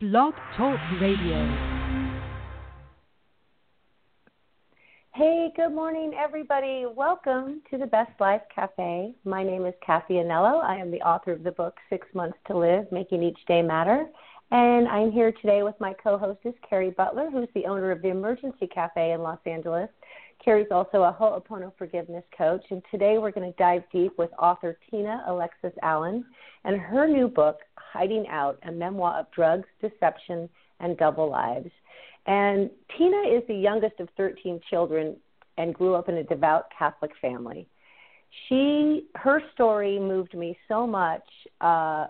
Blog Talk Radio. Hey, good morning, everybody. Welcome to the Best Life Cafe. My name is Cathy Anello. I am the author of the book Six Months to Live Making Each Day Matter. And I'm here today with my co hostess, Cari Butler, who's the owner of the Emergency Cafe in Los Angeles. Cari's also a Ho'oponopono forgiveness coach. And today we're going to dive deep with author Tina Alexis Allen and her new book, Hiding Out A Memoir of Drugs, Deception, and Double Lives. And Tina is the youngest of 13 children and grew up in a devout Catholic family. She, her story moved me so much uh,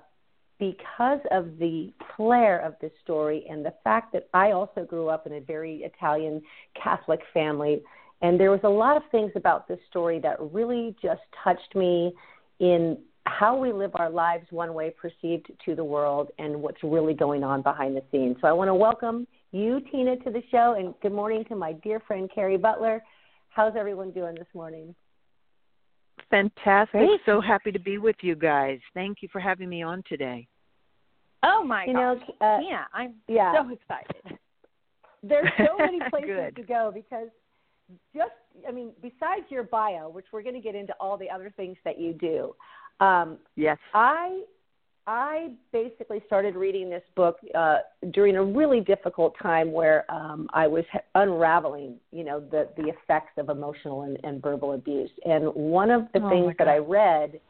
because of the flair of this story and the fact that I also grew up in a very Italian Catholic family. And there was a lot of things about this story that really just touched me in how we live our lives one way perceived to the world and what's really going on behind the scenes. So I want to welcome you, Tina, to the show, and good morning to my dear friend Cari Butler. How's everyone doing this morning? Fantastic. Great. So happy to be with you guys. Thank you for having me on today. Oh my you gosh. Know, uh, yeah, I'm yeah. so excited. There's so many places to go because just I mean, besides your bio, which we're going to get into all the other things that you do. Um, yes. I I basically started reading this book uh, during a really difficult time where um, I was unraveling, you know, the the effects of emotional and, and verbal abuse. And one of the oh things that I read,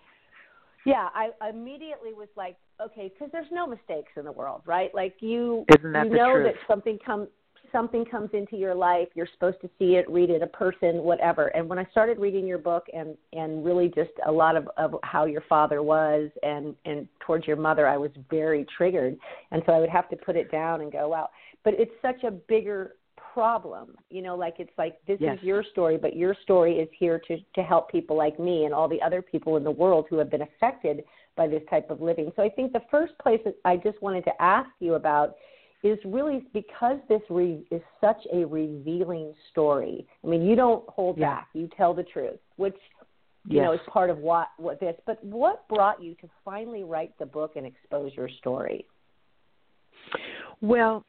yeah, I immediately was like, okay, because there's no mistakes in the world, right? Like you, Isn't that you know truth? that something comes something comes into your life, you're supposed to see it, read it, a person, whatever. And when I started reading your book and and really just a lot of, of how your father was and and towards your mother, I was very triggered. And so I would have to put it down and go, wow. But it's such a bigger problem you know like it's like this yes. is your story but your story is here to to help people like me and all the other people in the world who have been affected by this type of living so i think the first place that i just wanted to ask you about is really because this re- is such a revealing story. I mean, you don't hold yeah. back; you tell the truth, which you yes. know is part of what what this. But what brought you to finally write the book and expose your story? Well,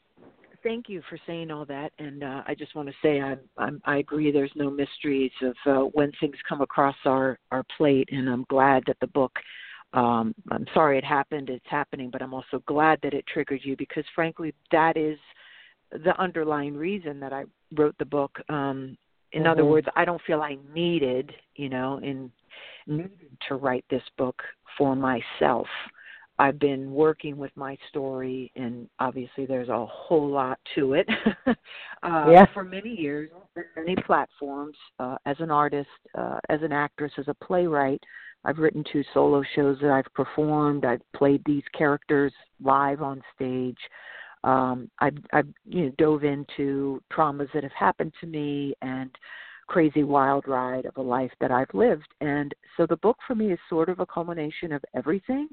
thank you for saying all that, and uh, I just want to say I'm, I'm, I agree. There's no mysteries of uh, when things come across our our plate, and I'm glad that the book um i'm sorry it happened it's happening but i'm also glad that it triggered you because frankly that is the underlying reason that i wrote the book um in mm-hmm. other words i don't feel i needed you know in needed to write this book for myself i've been working with my story and obviously there's a whole lot to it uh yeah. for many years many platforms uh as an artist uh as an actress as a playwright I've written two solo shows that I've performed. I've played these characters live on stage. Um, I've, I've you know dove into traumas that have happened to me and crazy wild ride of a life that I've lived. And so the book for me is sort of a culmination of everything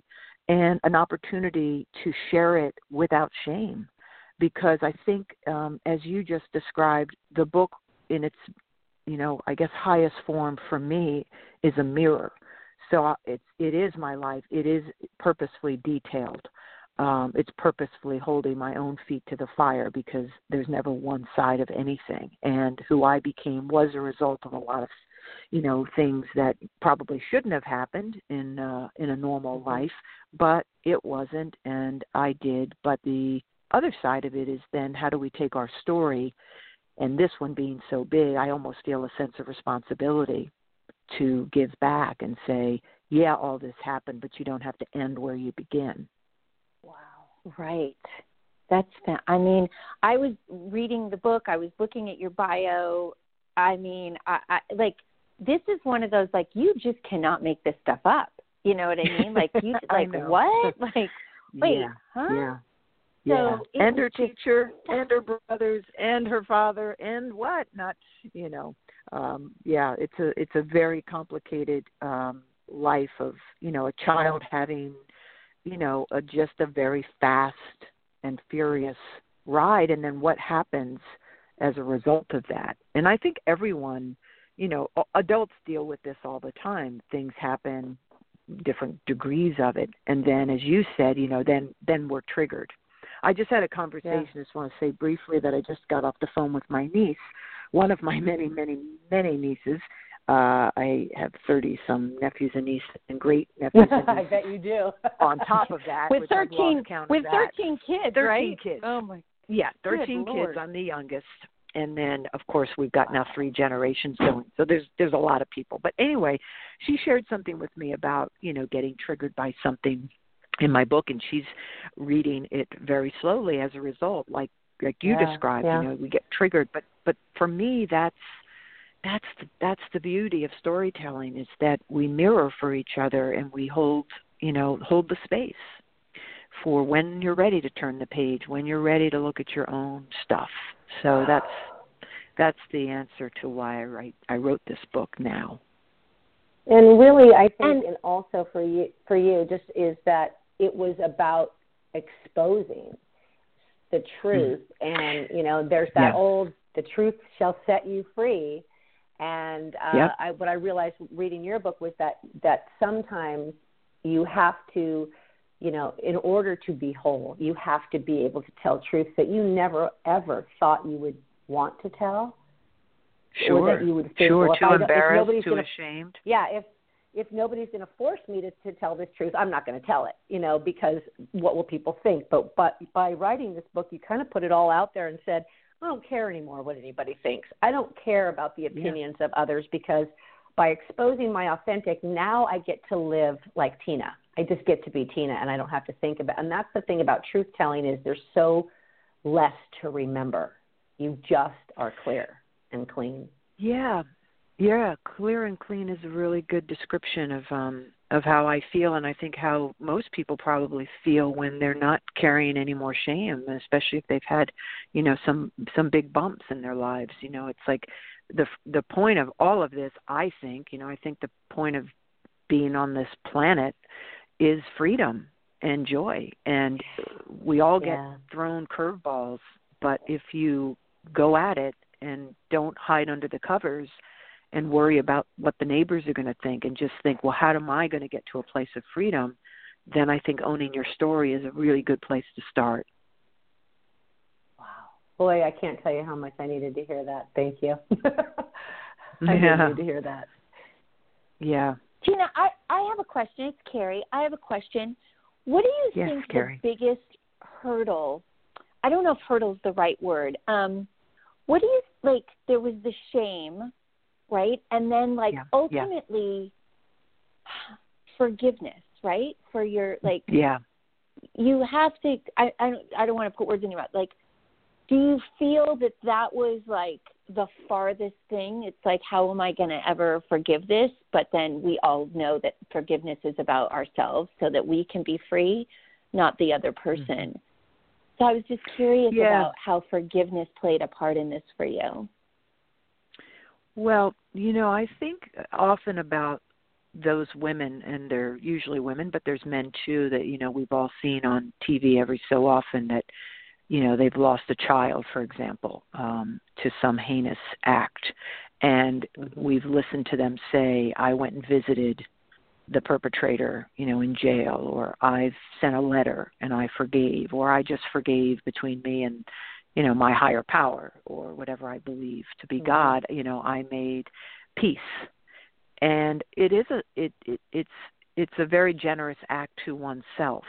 and an opportunity to share it without shame. Because I think, um, as you just described, the book in its, you know, I guess highest form for me is a mirror so it's it is my life. It is purposefully detailed. Um, it's purposefully holding my own feet to the fire because there's never one side of anything. And who I became was a result of a lot of, you know, things that probably shouldn't have happened in uh, in a normal mm-hmm. life, but it wasn't, and I did. But the other side of it is then how do we take our story, and this one being so big, I almost feel a sense of responsibility to give back and say, yeah, all this happened, but you don't have to end where you begin. Wow. Right. That's fa- I mean, I was reading the book, I was looking at your bio. I mean, I, I like this is one of those like you just cannot make this stuff up. You know what I mean? Like you like what? Like wait, yeah, huh? Yeah. So yeah. and her teacher and her brothers and her father and what not you know um yeah it's a it's a very complicated um life of you know a child having you know a, just a very fast and furious ride and then what happens as a result of that. And i think everyone you know adults deal with this all the time. Things happen different degrees of it. And then as you said you know then then we're triggered I just had a conversation. Yeah. Just want to say briefly that I just got off the phone with my niece, one of my many, many, many nieces. Uh, I have thirty some nephews and nieces and great nephews and I bet you do. on top of that, with thirteen lost count of with thirteen kids, 13 right? kids. Oh my Yeah, Good 13 Lord. kids. I'm the youngest, and then of course we've got now three generations going. So there's there's a lot of people. But anyway, she shared something with me about you know getting triggered by something in my book, and she's reading it very slowly as a result, like like you Yeah, described. yeah. You know, we get triggered, but but for me that's that's the, that's the beauty of storytelling is that we mirror for each other and we hold you know hold the space for when you're ready to turn the page, when you're ready to look at your own stuff. So that's that's the answer to why I write I wrote this book now. And really, I think, And- and, also for you, for you, just is that it was about exposing the truth, and you know, there's that Yeah. old "the truth shall set you free," and uh, Yep. I, what I realized reading your book was that that sometimes you have to, you know, in order to be whole, you have to be able to tell truths that you never ever thought you would want to tell. or Sure. that you would think, sure, well, too I don't- if embarrassed, too gonna- ashamed. yeah, if if nobody's going to force me to, to tell this truth, I'm not going to tell it, you know, because what will people think? But but by writing this book, you kind of put it all out there and said, I don't care anymore what anybody thinks. I don't care about the opinions of others because by exposing my authentic, now I get to live like Tina. I just get to be Tina, and I don't have to think about. And that's the thing about truth telling is there's so less to remember. You just are clear and clean. Yeah. Yeah, clear and clean is a really good description of um of how I feel and I think how most people probably feel when they're not carrying any more shame, especially if they've had, you know, some some big bumps in their lives, you know, it's like the the point of all of this, I think, you know, I think the point of being on this planet is freedom and joy and we all get Yeah. thrown curveballs, but if you go at it and don't hide under the covers and worry about what the neighbors are going to think and just think, well, how am I going to get to a place of freedom? Then I think owning your story is a really good place to start. Wow. Boy, I can't tell you how much I needed to hear that. Thank you. I Yeah. did need to hear that. Yeah. Tina, I, I have a question. It's Cari. I have a question. What do you Yes, think Cari. the biggest hurdle? I don't know if hurdle is the right word. Um, what do you like? There was the shame, right? And then like Yeah, yeah. ultimately forgiveness, right? For your like Yeah. you have to I I don't I don't want to put words in your mouth. Like do you feel that that was like the farthest thing? It's like how am I going to ever forgive this? But then we all know that forgiveness is about ourselves so that we can be free, not the other person. Mm-hmm. So I was just curious Yeah. about how forgiveness played a part in this for you. Well, you know, I think often about those women, and they're usually women, but there's men too that, you know, we've all seen on TV every so often that, you know, they've lost a child, for example, um, to some heinous act. And we've listened to them say, I went and visited the perpetrator, you know, in jail, or I've sent a letter and I forgave, or I just forgave between me and, you know, my higher power, or whatever I believe to be Mhm. God. You know, I made peace, and it is a it, it it's it's a very generous act to oneself.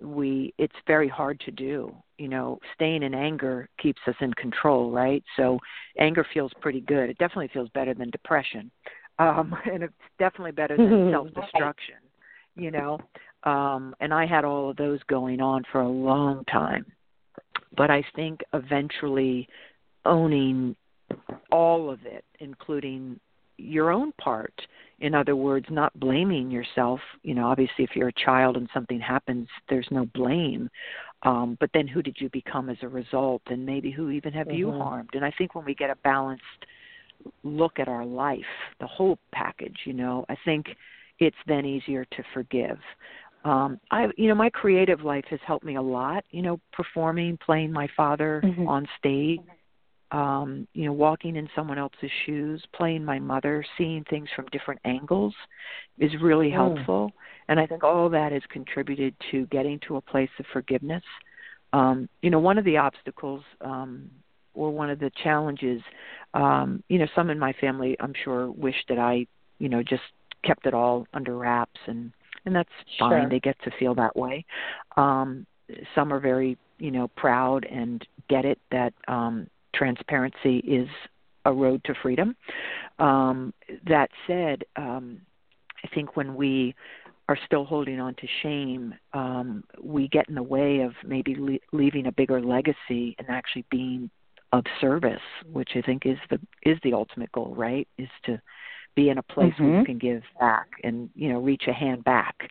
We it's very hard to do. You know, staying in anger keeps us in control, right? So anger feels pretty good. It definitely feels better than depression um, and it's definitely better than self destruction, you know. Um, and I had all of those going on for a long time, but I think eventually owning all of it, including your own part. In other words, not blaming yourself. You know, obviously, if you're a child and something happens, there's no blame. Um, but then, who did you become as a result? And maybe who even have you Mhm. harmed? And I think when we get a balanced look at our life, the whole package, you know, I think it's then easier to forgive. Um, I, you know, my creative life has helped me a lot. You know, performing, playing my father Mhm. on stage, um, you know, walking in someone else's shoes, playing my mother, seeing things from different angles is really Mm. helpful. And I think all that has contributed to getting to a place of forgiveness. um, you know, one of the obstacles um, or one of the challenges, um, you know, some in my family, I'm sure, wish that I, you know, just kept it all under wraps, and and that's Sure. fine. They get to feel that way. Um, some are very, you know, proud and get it that um, transparency is a road to freedom. Um, that said, um, I think when we are still holding on to shame, um, we get in the way of maybe le- leaving a bigger legacy and actually being of service, which I think is the is the ultimate goal, right? Is to be in a place where you Mhm. can give back and you know reach a hand back,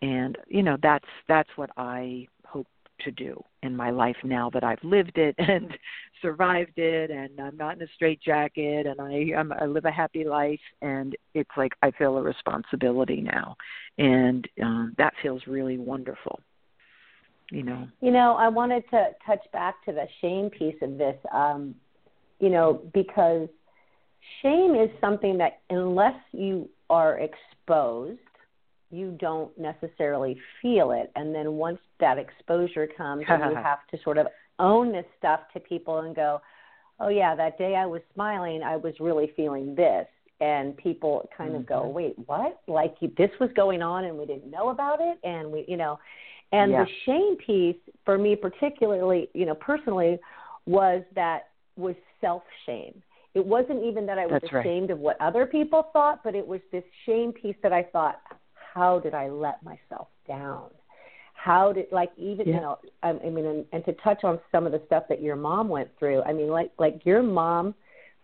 and you know that's that's what I hope to do in my life now that I've lived it and survived it, and I'm not in a straitjacket, and I I'm, I live a happy life, and it's like I feel a responsibility now, and um, that feels really wonderful. You know. You know, I wanted to touch back to the shame piece of this, um, you know, because shame is something that unless you are exposed, you don't necessarily feel it. And then once that exposure comes, and you have to sort of own this stuff to people and go, oh, yeah, that day I was smiling, I was really feeling this. And people kind of go, Mhm. wait, what? Like this was going on and we didn't know about it? And we, you know, and Yeah. the shame piece for me, particularly, you know, personally, was that was self shame. It wasn't even that I was That's right. ashamed of what other people thought, but it was this shame piece that I thought, how did I let myself down? How did like even you Yeah. know I, I mean and, and to touch on some of the stuff that your mom went through. I mean like like your mom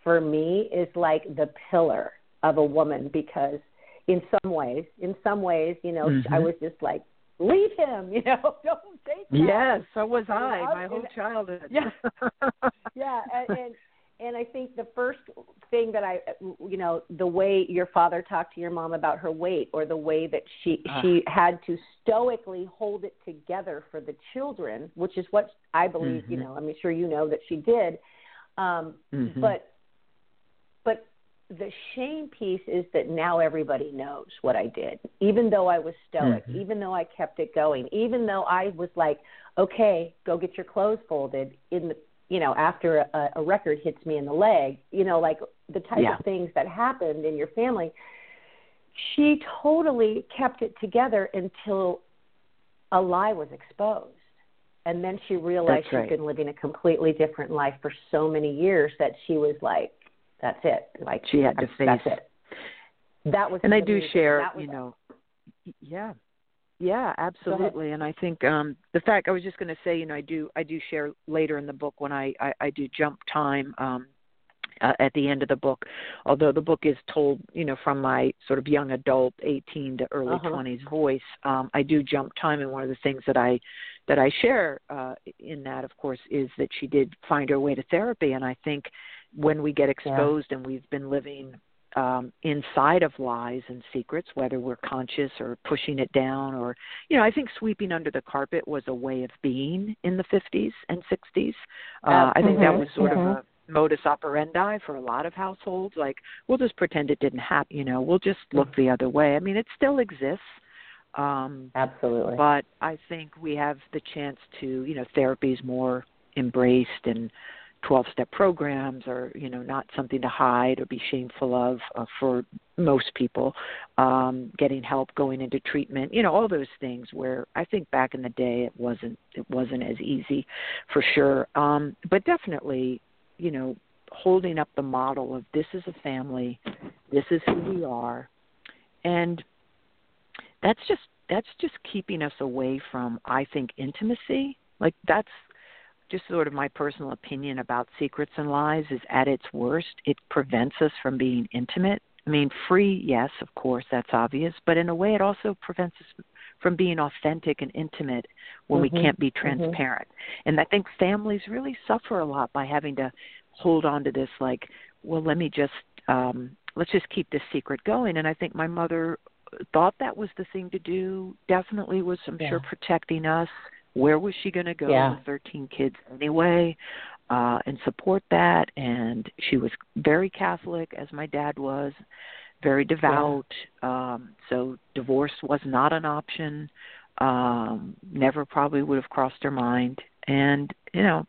for me is like the pillar of a woman because in some ways in some ways you know I Mhm. was just like leave him you know don't take that Yes, so was I. My whole childhood. Yeah. yeah and, and and i think the first thing that i you know the way your father talked to your mom about her weight or the way that she Ah. she had to stoically hold it together for the children which is what i believe you Mhm. know i'm sure you know that she did um Mhm. but but the shame piece is that now everybody knows what I did, even though I was stoic, Mhm. even though I kept it going, even though I was like, okay, go get your clothes folded in the, you know, after a, a record hits me in the leg, you know, like the type Yeah. of things that happened in your family. She totally kept it together until a lie was exposed. And then she realized right. she'd been living a completely different life for so many years that she was like, that's it. Like She had to that's face- it. That was and I do share, was you know, yeah, yeah, absolutely. And I think um the fact I was just going to say, you know, I do I do share later in the book when I I, I do jump time um uh, at the end of the book, although the book is told, you know, from my sort of young adult, 18 to early Uh-huh. 20s voice, um, I do jump time, and one of the things that I that I share uh, in that, of course, is that she did find her way to therapy, and I think when we get exposed and we've been living um, inside of lies and secrets, whether we're conscious or pushing it down, or you know, I think sweeping under the carpet was a way of being in the 50s and 60s. Uh, I think that Mhm, was sort mhm. of a modus operandi for a lot of households. Like, we'll just pretend it didn't happen. You know, we'll just look the other way. I mean, it still exists. Um, Absolutely. but I think we have the chance to, you know, therapy is more embraced and 12 step programs are, you know, not something to hide or be shameful of uh, for most people. Um, getting help, going into treatment, you know, all those things where I think back in the day it wasn't it wasn't as easy for sure. Um, but definitely, you know, holding up the model of this is a family, this is who we are, and that's just that's just keeping us away from I think intimacy. Like that's just sort of my personal opinion about secrets and lies is at its worst it prevents us from being intimate. I mean, free, yes, of course, that's obvious, but in a way it also prevents us from being authentic and intimate when Mhm, we can't be mhm. transparent. And I think families really suffer a lot by having to hold on to this like, well, let me just um let's just keep this secret going and I think my mother thought that was the thing to do. Definitely was, I'm Yeah. sure, protecting us. Where was she going to go Yeah. with 13 kids anyway? Uh, and support that. And she was very Catholic, as my dad was, very devout. Um, so divorce was not an option. Um, never probably would have crossed her mind. and you know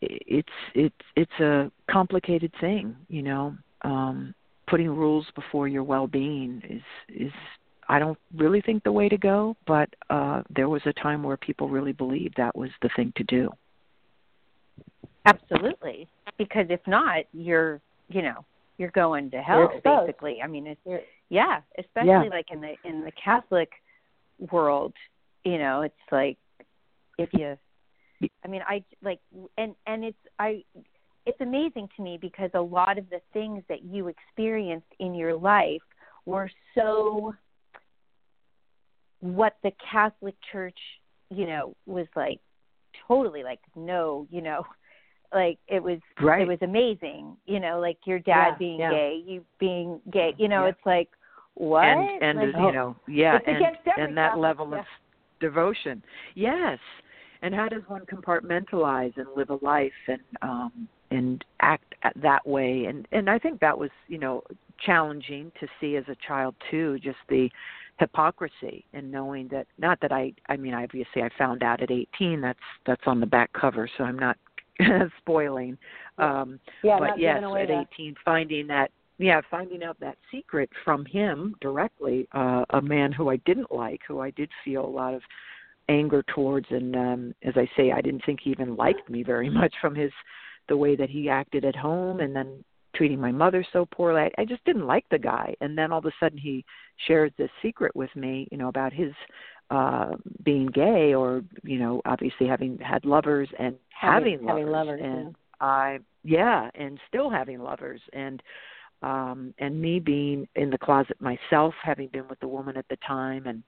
it's it's it's a complicated thing you know um putting rules before your well-being is is I don't really think the way to go, but uh there was a time where people really believed that was the thing to do. Absolutely. Because if not, you're, you know, you're going to hell basically. I mean, it's you're, yeah, especially yeah. like in the in the Catholic world, you know, it's like if you I mean, I like and and it's I it's amazing to me because a lot of the things that you experienced in your life were so what the Catholic Church, you know, was like totally like no, you know, like it was right. it was amazing, you know, like your dad yeah, being yeah. gay, you being gay, you know, yeah. it's like what? And and like, you know, yeah, and and that Catholic, level of devotion. Yes. And how does one compartmentalize and live a life and um and act that way and and I think that was, you know, challenging to see as a child too, just the hypocrisy and knowing that not that I I mean obviously I found out at 18 that's that's on the back cover so I'm not spoiling um yeah, but yes at that. 18 finding that yeah finding out that secret from him directly uh a man who I didn't like who I did feel a lot of anger towards and um as I say I didn't think he even liked me very much from his the way that he acted at home and then treating my mother so poorly. I, I just didn't like the guy. And then all of a sudden he shares this secret with me, you know, about his uh being gay or, you know, obviously having had lovers and having, having, having lovers. lovers. And yeah. I yeah, and still having lovers and um and me being in the closet myself, having been with the woman at the time and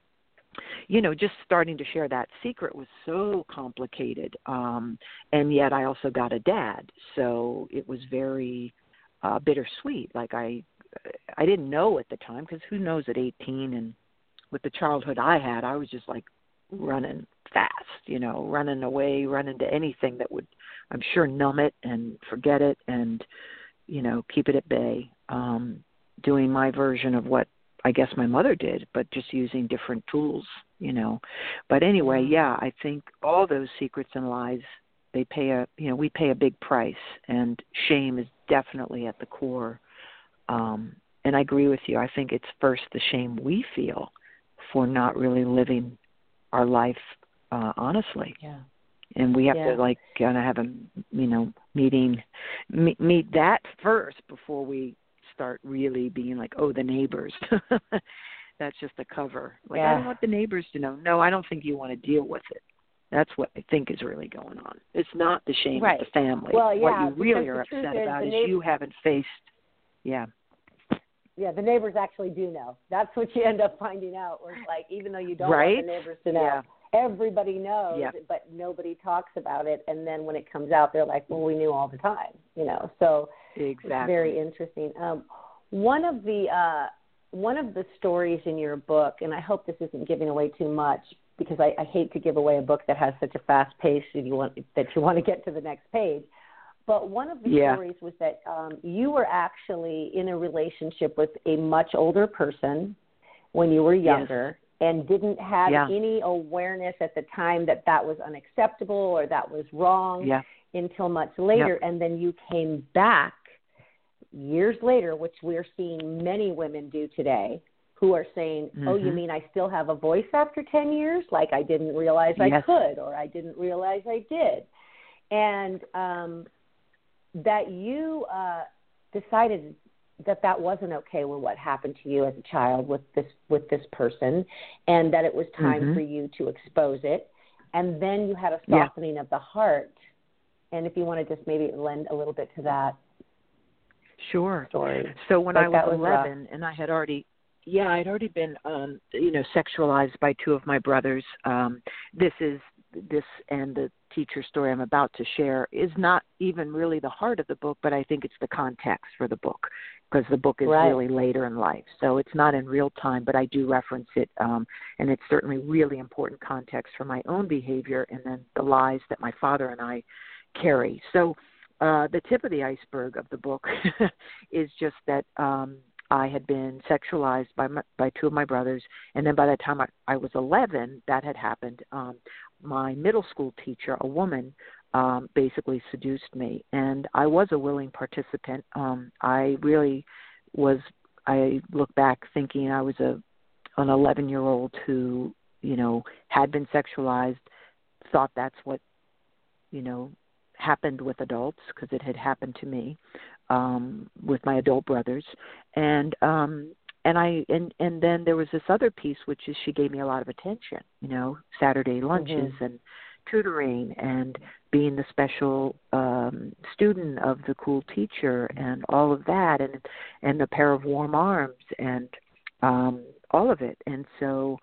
you know just starting to share that secret was so complicated um and yet i also got a dad so it was very uh bittersweet. Like i i didn't know at the time because who knows at 18 and with the childhood i had i was just like running fast you know running away running to anything that would i'm sure numb it and forget it and you know keep it at bay. Um doing my version of what I guess my mother did, but just using different tools, you know. But anyway, yeah, I think all those secrets and lies they pay a you know we pay a big price, and shame is definitely at the core. Um, and I agree with you. I think it's first the shame we feel for not really living our life uh, honestly. Yeah. And we have Yeah. to like kind of have a you know meeting meet, meet that first before we start really being like, oh, the neighbors. That's just a cover. Like I don't want the neighbors to know. No, I don't think you want to deal with it. That's what I think is really going on. It's not the shame Right. of the family. Well, what you really are upset is about is neighbor- you haven't faced. Yeah. Yeah, the neighbors actually do know. That's what you end up finding out. Or like, even though you don't Right? want the neighbors to know, Yeah. everybody knows, Yeah. but nobody talks about it. And then when it comes out, they're like, "Well, we knew all the time," you know. So Exactly. it's very interesting. Um, one of the uh, one of the stories in your book, and I hope this isn't giving away too much because I, I hate to give away a book that has such a fast pace and you want that you want to get to the next page. But one of the Yeah. stories was that um, you were actually in a relationship with a much older person when you were Yes. younger and didn't have Yeah. any awareness at the time that that was unacceptable or that was wrong Yeah. until much later. And then you came back years later, which we're seeing many women do today, who are saying, "Oh, you Mhm. mean I still have a voice after 10 years? Like I didn't realize I could or I didn't realize I did." And um that you uh decided that that wasn't okay with what happened to you as a child with this with this person and that it was time Mhm. for you to expose it and then you had a Yeah. softening of the heart and if you want to just maybe lend a little bit to that Sure. story So when Like I was, was rough. 11 and I had already yeah, I'd already been um you know sexualized by two of my brothers. Um this is this and the teacher story I'm about to share is not even really the heart of the book, but I think it's the context for the book because the book is Right. really later in life. So it's not in real time, but I do reference it um and it's certainly really important context for my own behavior and then the lies that my father and I carry. So uh, the tip of the iceberg of the book is just that um, I had been sexualized by my, by two of my brothers, and then by the time I, I was 11, that had happened. Um, my middle school teacher, a woman, um, basically seduced me, and I was a willing participant. Um, I really was. I look back thinking I was a an 11 year old who, you know, had been sexualized, thought that's what, you know, happened with adults because it had happened to me um with my adult brothers and um and I and and then there was this other piece which is she gave me a lot of attention, you know, Saturday lunches mm-hmm. and tutoring and being the special um student of the cool teacher and all of that and and a pair of warm arms and um all of it. And so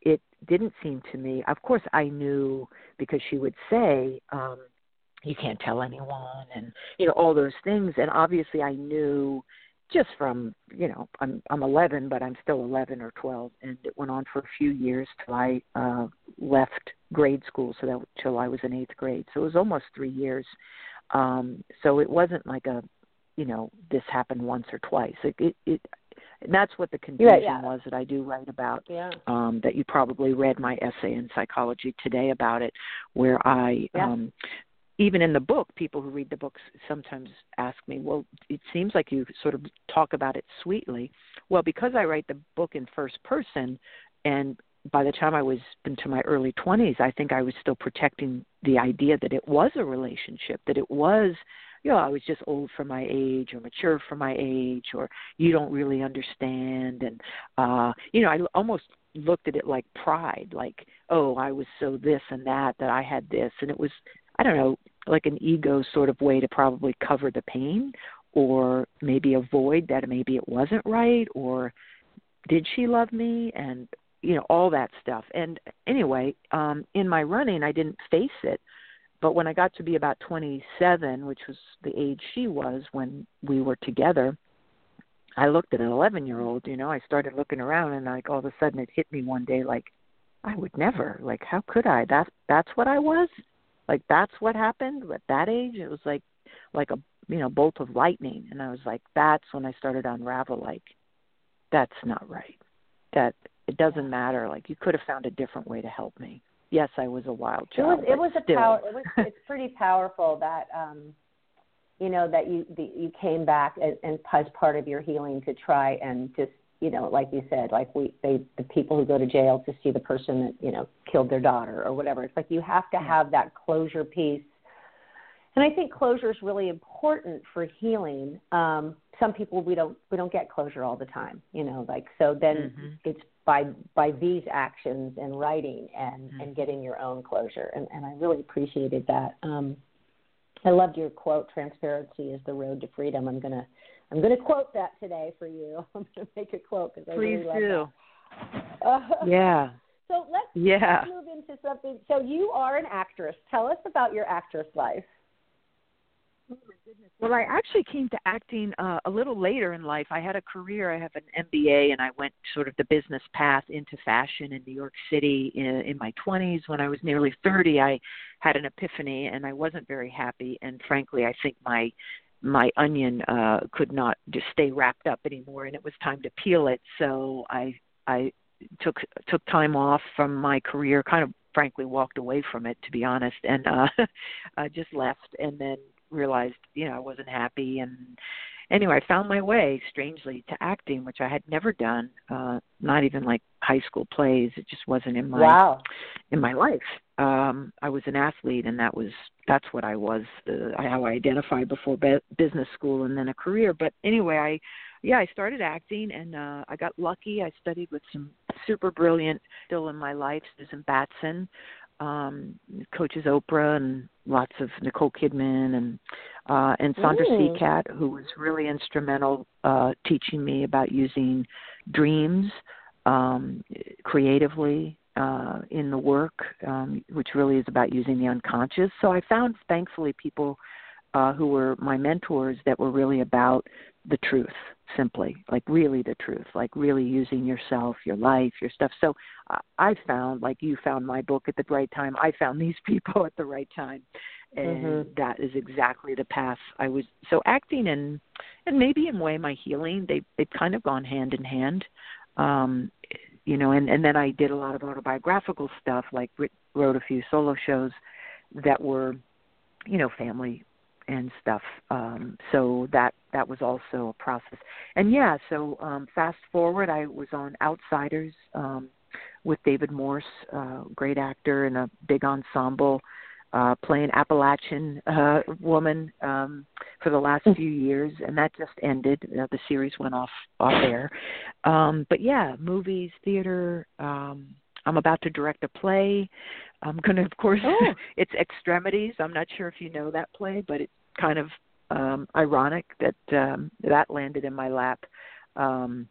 it didn't seem to me of course I knew because she would say, um, you can't tell anyone and you know, all those things and obviously I knew just from you know i'm i'm 11 but i'm still 11 or 12 and it went on for a few years till i uh left grade school so that till i was in eighth grade so it was almost three years um so it wasn't like a you know this happened once or twice it it, it and that's what the confusion yeah, yeah. was that I do write about. Yeah. Um, that you probably read my essay in psychology today about it, where I um, even in the book, people who read the books sometimes ask me, "Well, it seems like you sort of talk about it sweetly." Well, because I write the book in first person, and by the time I was into my early 20s, I think I was still protecting the idea that it was a relationship, that it was, you know, I was just old for my age or mature for my age or you don't really understand. And, uh, you know, I almost looked at it like pride, like, oh, I was so this and that, that I had this. And it was I don't know, like an ego sort of way to probably cover the pain or maybe avoid that maybe it wasn't right or did she love me and you know all that stuff. And anyway um in my running i didn't face it. But when i got to be about 27 which was the age she was when we were together i looked at an 11 year old you know i started looking around and like all of a sudden it hit me one day like i would never like how could i? That that's what i was like that's what happened at that age. It was like like a you know bolt of lightning. And i was like that's when i started to unravel like that's not right. That it doesn't matter. Like you could have found a different way to help me. Yes i was a wild child it was it was still. a power it was it's pretty powerful that um you know that you the, you came back and, and as part of your healing to try and just you know, like you said, like we they the people who go to jail to see the person that you know killed their daughter or whatever. It's like you have to have that closure piece, and I think closure is really important for healing. Um, some people we don't we don't get closure all the time, you know, like so then mm-hmm. it's by by these actions and writing and mm-hmm. and getting your own closure, and and I really appreciated that. Um, I loved your quote, "Transparency is the road to freedom." I'm gonna I'm going to quote that today for you. I'm going to make a quote because I love it. Please really do. Uh, yeah. So let's, yeah. let's move into something. So you are an actress. Tell us about your actress life. Well, I actually came to acting uh, a little later in life. I had a career. I have an MBA, and I went sort of the business path into fashion in New York City in, in my 20s. When I was nearly 30, I had an epiphany, and I wasn't very happy. And frankly, I think my my onion uh could not just stay wrapped up anymore and it was time to peel it. So i i took took time off from my career kind of frankly walked away from it to be honest and uh i just left and then realized you know i wasn't happy and anyway i found my way strangely to acting which i had never done uh not even like high school plays. It just wasn't in my wow. in my life. Um i was an athlete and that was that's what i was uh, how i identified before be- business school and then a career. But anyway i yeah i started acting and uh i got lucky. I studied with some super brilliant still in my life susan batson um coaches oprah and lots of nicole kidman and uh and sandra mm. seacat who was really instrumental uh teaching me about using dreams um creatively uh, in the work, um, which really is about using the unconscious. So I found, thankfully, people uh, who were my mentors that were really about the truth, simply, like really the truth, like really using yourself, your life, your stuff. So uh, I found, like you found my book at the right time, I found these people at the right time. And mm-hmm. that is exactly the path I was. So acting and and maybe in a way my healing they they've kind of gone hand in hand. Um, you know and and then i did a lot of autobiographical stuff like wrote a few solo shows that were, you know, family and stuff. Um, so that that was also a process. And yeah, so um, fast forward, I was on Outsiders um, with David Morse, uh, great actor in a big ensemble uh, playing Appalachian uh, woman um, for the last few years, and that just ended. Uh, the series went off off air. Um, but yeah, movies, theater. Um, I'm about to direct a play. I'm going to, of course, oh. it's Extremities. I'm not sure if you know that play, but it's kind of um, ironic that um, that landed in my lap. Um,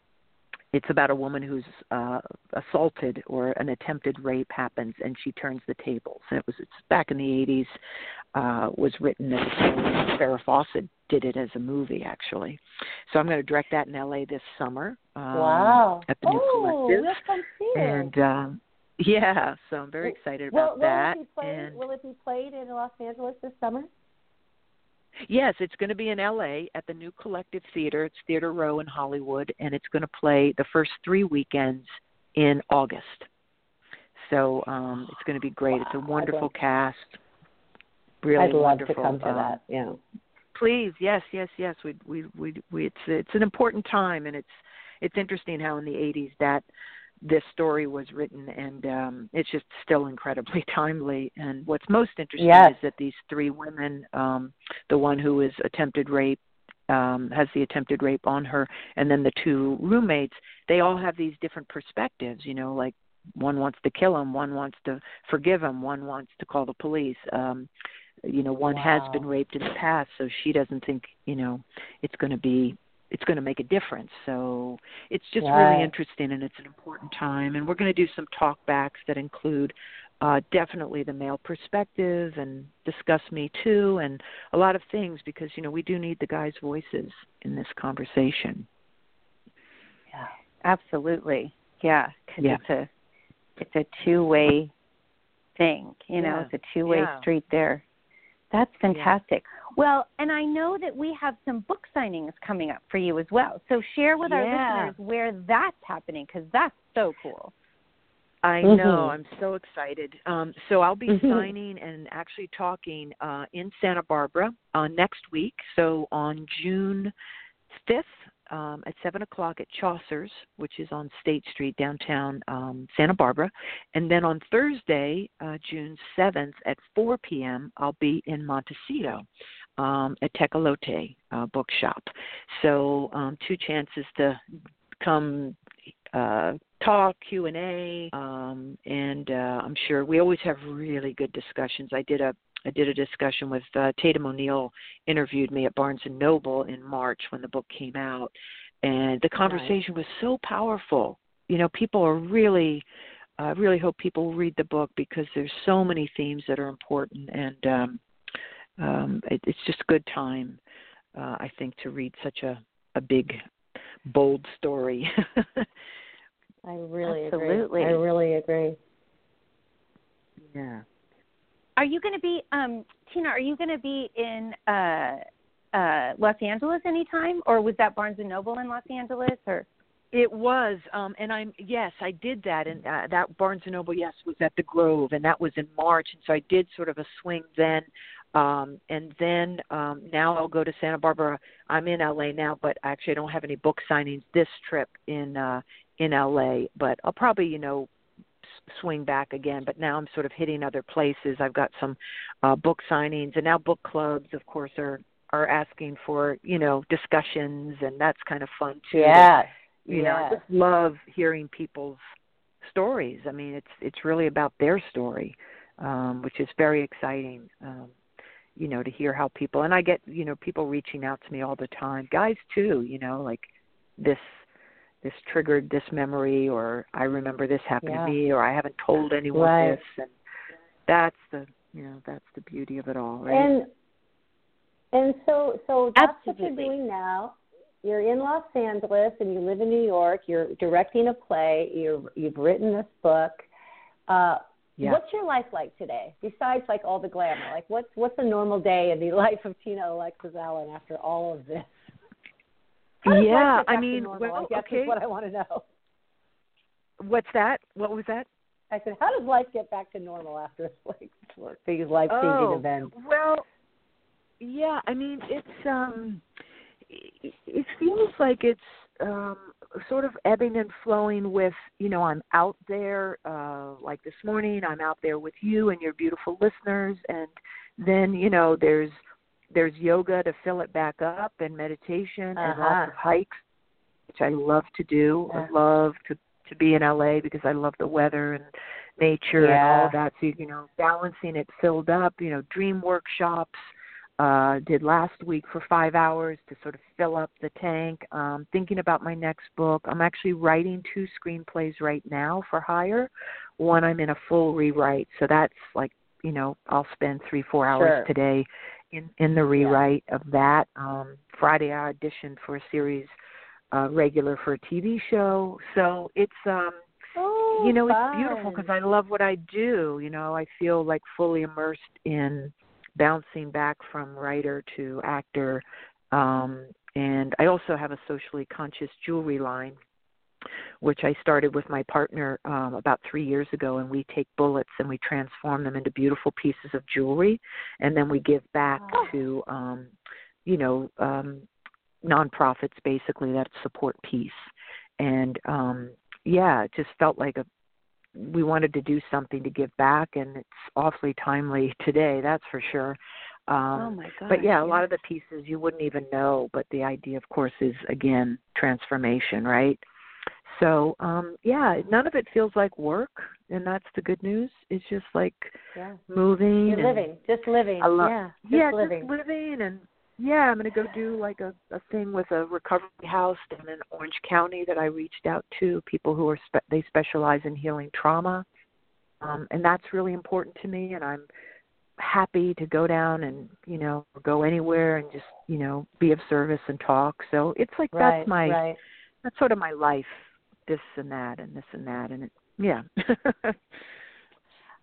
it's about a woman who's uh, assaulted or an attempted rape happens and she turns the tables. And it was it's back in the 80s uh was written as a Farrah Fawcett did it as a movie actually. So I'm going to direct that in LA this summer um wow. at the new oh, collective. we'll come see and um yeah so I'm very excited will, about will that it be played, and will it be played in Los Angeles this summer Yes, it's going to be in LA at the New Collective Theater. It's Theater Row in Hollywood, and it's going to play the first three weekends in August. So um, it's going to be great. Wow, it's a wonderful love, cast. Really I'd love wonderful. to come to um, that. Yeah. Please, yes, yes, yes. We we we we it's it's an important time, and it's it's interesting how in the 80s that this story was written and um it's just still incredibly timely and what's most interesting yes. is that these three women um the one who is attempted rape um has the attempted rape on her and then the two roommates they all have these different perspectives you know like one wants to kill him one wants to forgive him one wants to call the police um you know one wow. has been raped in the past so she doesn't think you know it's going to be it's going to make a difference. So it's just right. really interesting and it's an important time. And we're going to do some talkbacks that include uh, definitely the male perspective and discuss me too and a lot of things because you know we do need the guys' voices in this conversation. Yeah, absolutely. Yeah, because yeah. it's a it's a two way thing. You know, yeah. it's a two way yeah. street there. That's fantastic. Yeah. Well, and I know that we have some book signings coming up for you as well. So share with our listeners where that's happening because that's so cool. I mm-hmm. know. I'm so excited. Um, so I'll be mm-hmm. signing and actually talking uh, in Santa Barbara uh, next week. So on June 5th um, at 7 o'clock at Chaucer's, which is on State Street, downtown um, Santa Barbara. And then on Thursday, uh, June 7th at 4 p.m., I'll be in Montecito um, at Tecolote uh, Bookshop. So um, two chances to come uh, talk, Q and A, um, and uh, I'm sure we always have really good discussions. I did a I did a discussion with uh, Tatum O'Neal. Interviewed me at Barnes and Noble in March when the book came out, and the conversation was so powerful. You know, people are really. I really hope people read the book because there's so many themes that are important, and um, um, it, it's just a good time, uh, I think, to read such a a big, bold story. I really Absolutely. agree. I really agree. Yeah. Are you going to be, um, Tina? Are you going to be in uh, uh, Los Angeles anytime, or was that Barnes and Noble in Los Angeles, or? It was, um, and I'm yes, I did that, and uh, that Barnes and Noble, yes, was at the Grove, and that was in March, and so I did sort of a swing then, um, and then um, now I'll go to Santa Barbara. I'm in LA now, but actually I don't have any book signings this trip in uh, in LA, but I'll probably you know swing back again. But now i'm sort of hitting other places. I've got some uh book signings and now book clubs of course are are asking for you know discussions and that's kind of fun too. Yeah. You yeah. know i just love hearing people's stories. I mean it's it's really about their story um which is very exciting um you know to hear how people and i get you know people reaching out to me all the time. Guys too you know like this this triggered this memory or I remember this happened yeah. to me or I haven't told anyone right. this. And that's the you know that's the beauty of it all right? And and so so that's Absolutely. what you're doing now. You're in Los Angeles and you live in New York. You're directing a play. You're you've written this book. Uh yeah. what's your life like today besides like all the glamour like what's what's a normal day in the life of Tina Alexis Allen after all of this yeah, I mean, normal, well, I okay. is what I want to know. What's that? What was that? I said, how does life get back to normal after like these life changing oh, events? Well, yeah, I mean it's um it, it feels like it's um sort of ebbing and flowing with, you know, I'm out there uh like this morning I'm out there with you and your beautiful listeners and then, you know, there's there's yoga to fill it back up and meditation uh-huh. and lots of hikes which I love to do. Yeah. I love to to be in LA because I love the weather and nature yeah. and all that. So you know, balancing it filled up. You know, dream workshops. Uh, did last week for five hours to sort of fill up the tank. Um, thinking about my next book. I'm actually writing two screenplays right now for hire. One I'm in a full rewrite, so that's like you know I'll spend three four hours sure. today in in the rewrite yeah. of that. Um, Friday I auditioned for a series uh, regular for a TV show. So it's um oh, you know fun. it's beautiful because I love what I do. You know I feel like fully immersed in bouncing back from writer to actor. Um, and I also have a socially conscious jewelry line which I started with my partner um, about three years ago, and we take bullets and we transform them into beautiful pieces of jewelry, and then we give back oh. to, um, you know, um, nonprofits basically that support peace. And um, yeah, it just felt like a we wanted to do something to give back, and it's awfully timely today, that's for sure. Um, oh my God! But yeah, a yes. lot of the pieces you wouldn't even know. But the idea, of course, is again transformation, right? So um yeah, none of it feels like work, and that's the good news. It's just like yeah. moving. You're and living, just living. I lo- yeah, just yeah, living. just living, and yeah, I'm going to go do like a a thing with a recovery house down in Orange County that I reached out to people who are spe- they specialize in healing trauma, um, and that's really important to me. And I'm happy to go down and you know go anywhere and just you know be of service and talk. So it's like right, that's my right. that's sort of my life this and that and this and that and it yeah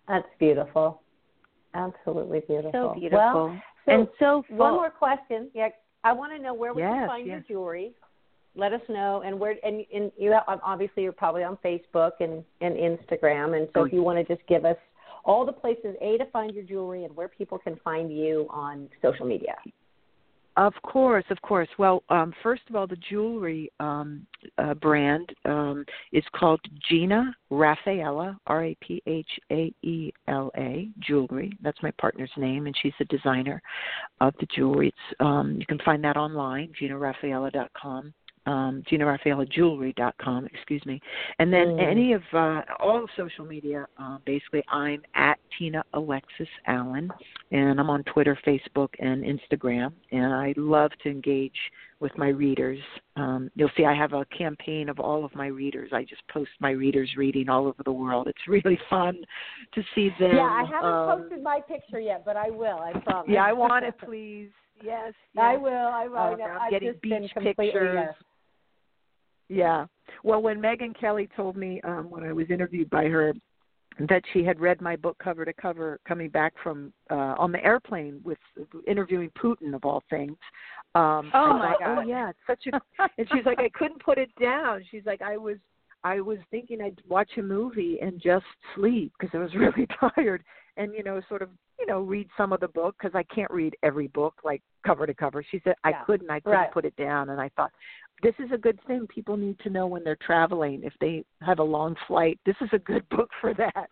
that's beautiful absolutely beautiful so beautiful well, so and so one more question. Yeah i want to know where we yes, can find yes. your jewelry? Let us know and where and, and you have, obviously you're probably on facebook and and instagram and so oh, if you want to just give us all the places a to find your jewelry and where people can find you on social media Of course, of course. Well, um, first of all, the jewelry um, uh, brand um, is called Gina Raphaela, R A P H A E L A Jewelry. That's my partner's name, and she's the designer of the jewelry. It's, um, you can find that online, GinaRaphaela.com um, GinaRaphaelaJewelry.com, excuse me. And then Mm. any of uh, all of social media, uh, basically, I'm at Tina Alexis Allen, and I'm on Twitter, Facebook, and Instagram. And I love to engage with my readers. Um, you'll see I have a campaign of all of my readers. I just post my readers reading all over the world. It's really fun to see them. yeah i haven't um, posted my picture yet but i will i promise Yeah, I want it, please. Yes, yes. I will. I will. Oh, I know. I'm getting beach completely, pictures. Yeah. Well, when Megyn Kelly told me um, when I was interviewed by her that she had read my book cover to cover coming back from uh, on the airplane with interviewing Putin of all things. Um, Oh, my thought, God. Oh yeah, it's such a. and she's like, I couldn't put it down. She's like, I was. I was thinking I'd watch a movie and just sleep because I was really tired, and you know, sort of, you know, read some of the book because I can't read every book like cover to cover. She said I Yeah. couldn't. I couldn't Right. put it down, and I thought, this is a good thing. People need to know when they're traveling if they have a long flight. This is a good book for that.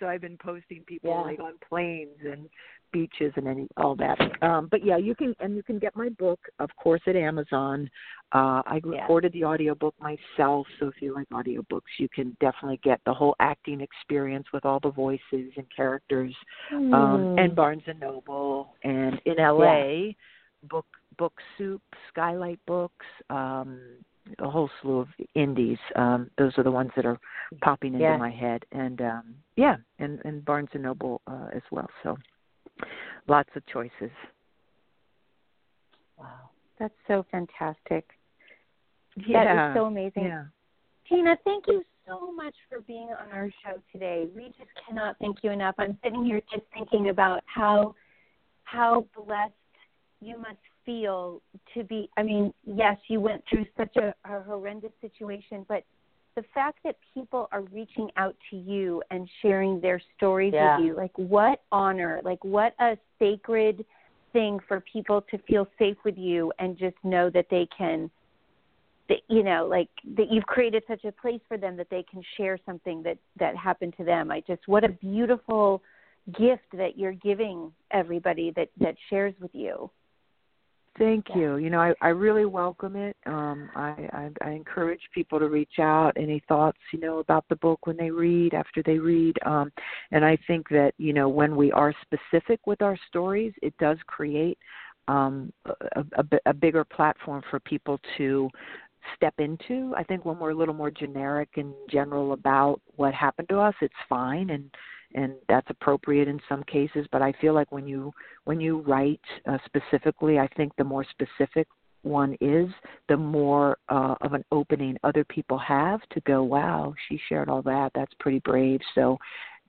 So I've been posting people Yeah. like on planes and beaches and any all that. Um, but yeah, you can and you can get my book, of course, at Amazon. Uh, I Yeah. recorded the audiobook myself, so if you like audiobooks, you can definitely get the whole acting experience with all the voices and characters. Hmm. Um, and Barnes and Noble, and in LA, book book soup, Skylight Books. Um, a whole slew of indies. Um, those are the ones that are popping into Yeah. my head, and um, yeah, and and Barnes and Noble uh, as well. So lots of choices. wow. That's so fantastic. Yeah, That is so amazing. yeah. Tina, thank you so much for being on our show today. We just cannot thank you enough. I'm sitting here just thinking about how how blessed you must feel to be I mean, yes, you went through such a, a horrendous situation, but the fact that people are reaching out to you and sharing their stories Yeah. with you, like what honor, like what a sacred thing for people to feel safe with you and just know that they can that you know like that you've created such a place for them that they can share something that that happened to them i just what a beautiful gift that you're giving everybody that that shares with you Thank Yeah. you. You know, I, I really welcome it. Um, I, I, I encourage people to reach out. Any thoughts, you know, about the book when they read, after they read. Um, and I think that, you know, when we are specific with our stories, it does create um, a, a, a bigger platform for people to step into. I think when we're a little more generic and general about what happened to us, it's fine and and that's appropriate in some cases. But I feel like when you when you write uh, specifically, I think the more specific one is, the more uh, of an opening other people have to go, wow, she shared all that. That's pretty brave. So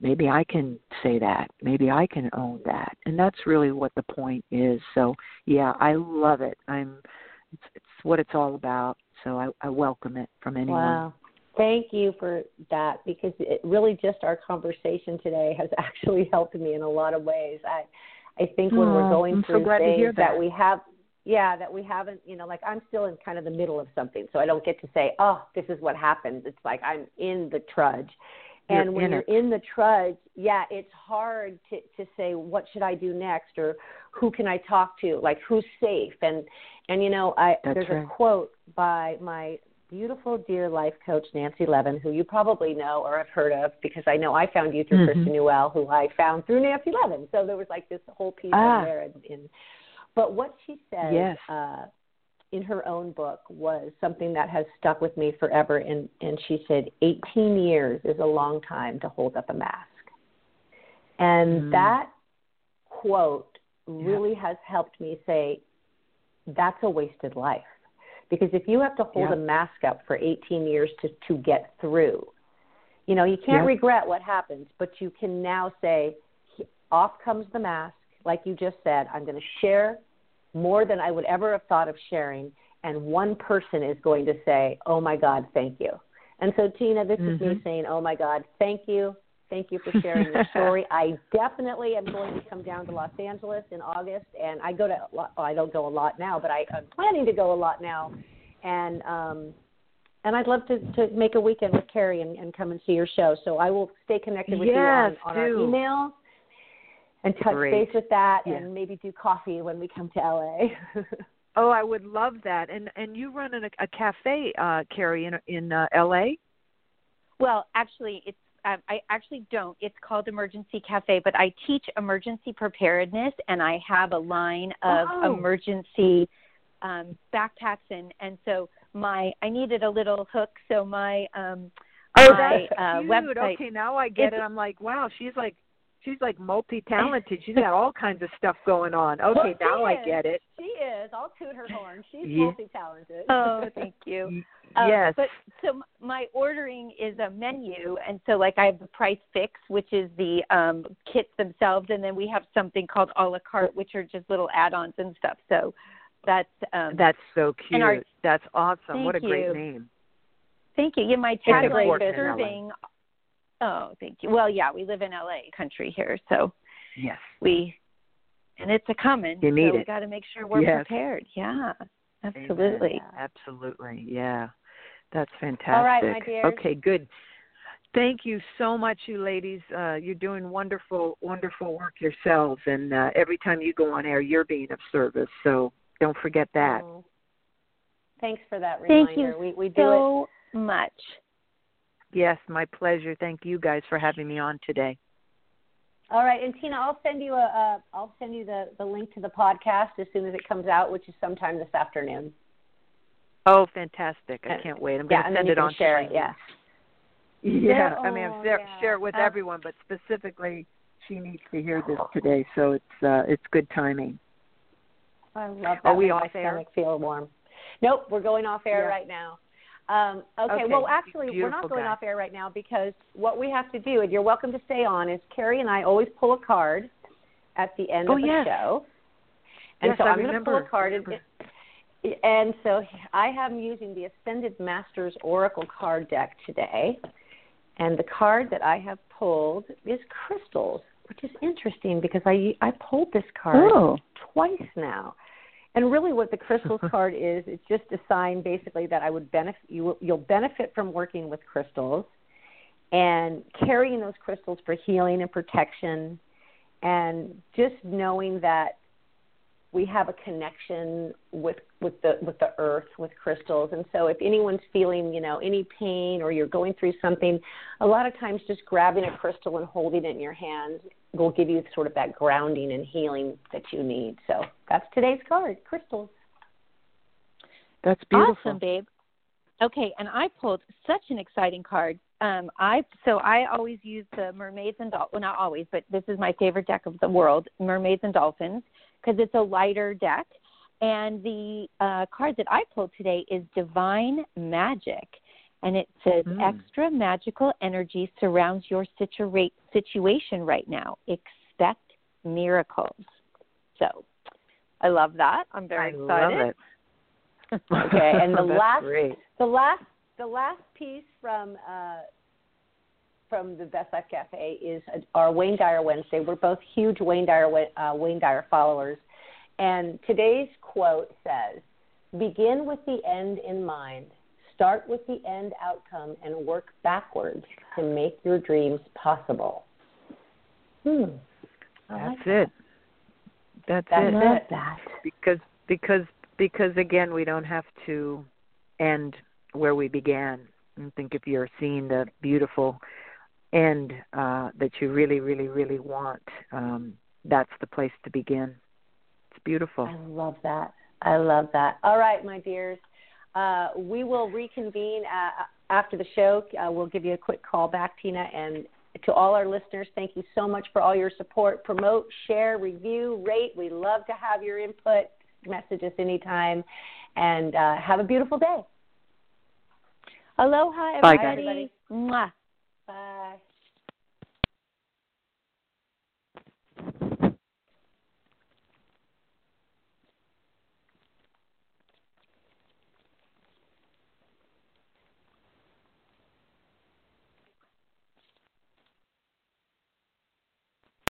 maybe I can say that. Maybe I can own that. And that's really what the point is. So yeah, I love it. I'm. It's, it's what it's all about. So I, I welcome it from anyone. Wow. Thank you for that because it really just our conversation today has actually helped me in a lot of ways. I I think when we're oh, going I'm through to things hear that. we have yeah, that we haven't, you know, like I'm still in kind of the middle of something. So I don't get to say, "Oh, this is what happened." It's like I'm in the trudge. You're and when you're it. in the trudge, yeah, it's hard to to say what should I do next or who can I talk to? Like who's safe? And and you know, I That's there's right. a quote by my beautiful dear life coach Nancy Levin, who you probably know or have heard of because I know I found you through Mhm. Kristen Newell, who I found through Nancy Levin. So there was like this whole piece Ah. there. In, in, but what she said Yes. uh, in her own book was something that has stuck with me forever. And, and she said, 18 years is a long time to hold up a mask. And Mm. that quote really has helped me say, that's a wasted life. Because if you have to hold Yeah. a mask up for 18 years to, to get through, you know, you can't Yeah. regret what happens, but you can now say, off comes the mask. Like you just said, I'm going to share more than I would ever have thought of sharing. And one person is going to say, oh my God, thank you. And so, Tina, this is me Mhm. saying, oh my God, thank you. Thank you for sharing your story. I definitely am going to come down to Los Angeles in August, and I go to. Well, I don't go a lot now, but I, I'm planning to go a lot now, and um, and I'd love to to make a weekend with Cari and, and come and see your show. So I will stay connected with Yes, you on, on our emails and touch Great. base with that, Yeah. and maybe do coffee when we come to LA. Oh, I would love that. And and you run a, a cafe, uh, Cari, in in uh, L.A. Well, actually, it's um, I actually don't. It's called Emergency Cafe, but I teach emergency preparedness, and I have a line of Oh. emergency um, backpacks, and and so my I needed a little hook, so my um, Oh, my that's uh, cute. website. Okay, now I get it. I'm like, wow, she's like, she's like multi-talented. She's got all kinds of stuff going on. Okay, Well, now I get it. she is. I'll toot her horn. She's Yeah. multi-talented. Oh, thank you. Um, yes. But so m- my ordering is a menu, and so like I have the price fix, which is the um, kits themselves, and then we have something called a la carte, which are just little add-ons and stuff. So that's um, That's so cute. our- That's awesome. what a Thank great you. name. thank you. Yeah, my tagline is serving. Oh, thank you. Well, yeah, we live in LA country here, so Yes. we and it's a coming. You need so we it. got to make sure we're Yes. prepared. Yeah, absolutely. Amen. Absolutely. Yeah. That's fantastic. All right, my dear. Okay, good. Thank you so much, you ladies. Uh, you're doing wonderful, wonderful work yourselves, and uh, every time you go on air, you're being of service. So don't forget that. Oh. Thanks for that reminder. Thank you we we do it so much. Yes, my pleasure. Thank you guys for having me on today. All right, and Tina, I'll send you a, a I'll send you the the link to the podcast as soon as it comes out, which is sometime this afternoon. Oh, fantastic! I Uh, can't wait. I'm yeah, going to send it on. share to it. Yeah. Yeah, I mean, Oh, share, yeah. share it with Uh, everyone, but specifically, she needs to hear this today, so it's uh, it's good timing. I love that. Are we off my air? feel warm. Nope, we're going off air Yeah. right now. Um, okay, Okay, well, actually, we're not going guy. off air right now because what we have to do, and you're welcome to stay on, is Cari and I always pull a card at the end Oh, of the yes. show. And Yes, so I am going to pull a card. And, and so I am using the Ascended Masters Oracle card deck today. And the card that I have pulled is crystals, which is interesting because I I pulled this card Oh. twice now. And really, what the crystals card is, it's just a sign basically that I would benefit you. You'll benefit from working with crystals and carrying those crystals for healing and protection, and just knowing that we have a connection with with the with the earth with crystals and so if anyone's feeling you know any pain or you're going through something a lot of times just grabbing a crystal and holding it in your hand will give you sort of that grounding and healing that you need so that's today's card crystals That's beautiful. Awesome, babe. Okay, and I pulled such an exciting card. Um, I so I always use the mermaids and dolphins. Well, not always, but this is my favorite deck of the world, mermaids and dolphins, because it's a lighter deck. And the uh, card that I pulled today is divine magic, and it says Mm. extra magical energy surrounds your situa- situation right now. Expect miracles. So, I love that. I'm very I excited. love it. Okay, and the last- great. the last the last piece from uh, from the Best Life Cafe is our Wayne Dyer Wednesday. We're both huge Wayne Dyer uh, Wayne Dyer followers, and today's quote says, "Begin with the end in mind. Start with the end outcome and work backwards to make your dreams possible." Hmm. That's like it. That's That's it. it. that. Because because because again, we don't have to end where we began. I think if you're seeing the beautiful end uh, that you really, really, really want, um, that's the place to begin. It's beautiful. I love that. I love that. All right, my dears. Uh, we will reconvene uh, after the show. Uh, we'll give you a quick call back, Tina. And to all our listeners, thank you so much for all your support. Promote, share, review, rate. We love to have your input. Message us anytime. And uh, have a beautiful day. Aloha, everybody. Bye, guys. everybody. Mwah. Bye.